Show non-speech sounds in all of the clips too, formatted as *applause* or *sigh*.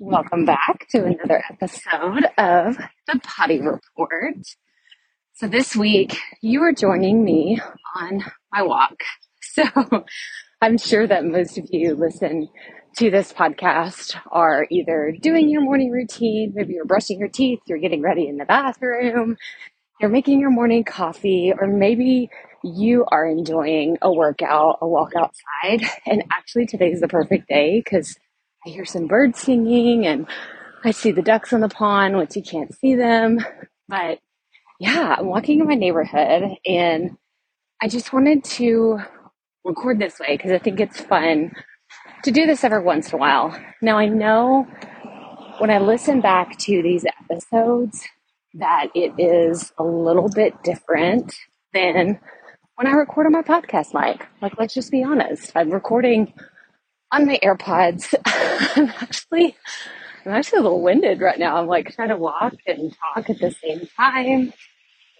Welcome back to another episode of the Potty Report. So this week you are joining me on my walk. *laughs* So I'm sure that most of you listen to this podcast are either doing your morning routine, maybe you're brushing your teeth, you're getting ready in the bathroom, you're making your morning coffee, or maybe you are enjoying a workout, a walk outside. And actually today is the perfect day because I hear some birds singing and I see the ducks on the pond, which you can't see them. But yeah, I'm walking in my neighborhood and I just wanted to record this way because I think it's fun to do this every once in a while. Now, I know when I listen back to these episodes that it is a little bit different than when I record on my podcast mic. Like, let's just be honest. I'm recording on my AirPods. *laughs* *laughs* I'm actually, I'm actually a little winded right now. I'm like trying to walk and talk at the same time.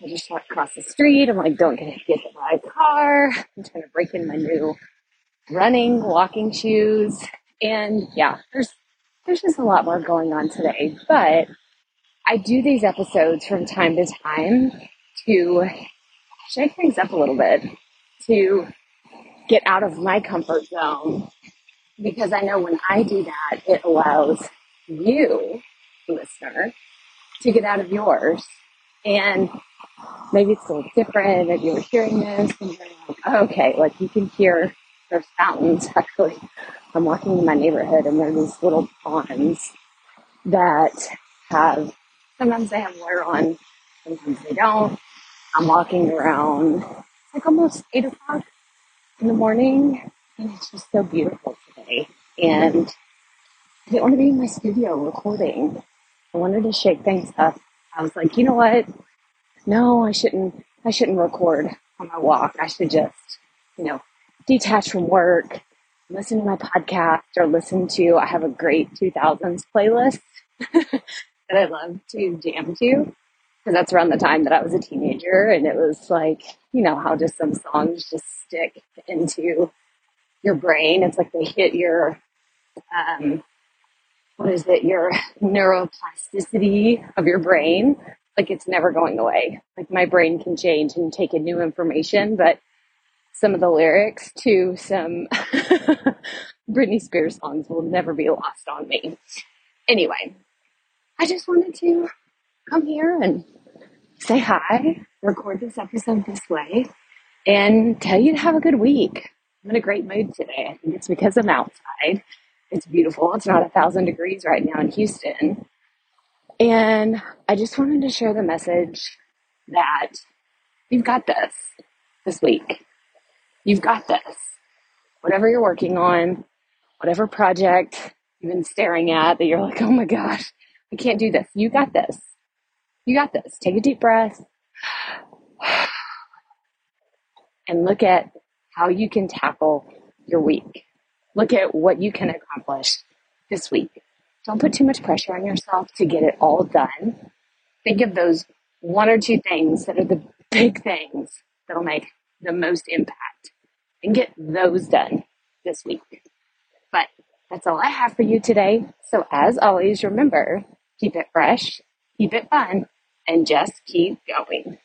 I just walked across the street. I'm like, don't get hit by a car. I'm trying to break in my new running, walking shoes. And yeah, there's, there's just a lot more going on today, but I do these episodes from time to time to shake things up a little bit, to get out of my comfort zone because I know when I do that, it allows you, listener, to get out of yours. And maybe it's a little different if you were hearing this and you're like, okay, like you can hear there's fountains. *laughs* Actually, I'm walking in my neighborhood and there are these little ponds that have, sometimes they have water on, sometimes they don't. I'm walking around, like almost 8 o'clock in the morning and it's just so beautiful And I didn't want to be in my studio recording. I wanted to shake things up. I was like, you know what? No, I shouldn't. I shouldn't record on my walk. I should just, you know, detach from work, listen to my podcast, or listen to. I have a great 2000s playlist *laughs* that I love to jam to because that's around the time that I was a teenager, and it was like, you know, how just some songs just stick into your brain. It's like they hit your, um, what is it, your neuroplasticity of your brain. Like it's never going away. Like my brain can change and take in new information, but some of the lyrics to some *laughs* Britney Spears songs will never be lost on me. Anyway, I just wanted to come here and say hi, record this episode this way, and tell you to have a good week. I'm in a great mood today. I think it's because I'm outside. It's beautiful. It's not a thousand degrees right now in Houston. And I just wanted to share the message that you've got this this week. You've got this. Whatever you're working on, whatever project you've been staring at that you're like, oh my gosh, I can't do this. You got this. You got this. Take a deep breath *sighs* and look at how you can tackle your week. Look at what you can accomplish this week. Don't put too much pressure on yourself to get it all done. Think of those one or two things that are the big things that'll make the most impact and get those done this week. But that's all I have for you today. So as always, remember, keep it fresh, keep it fun, and just keep going.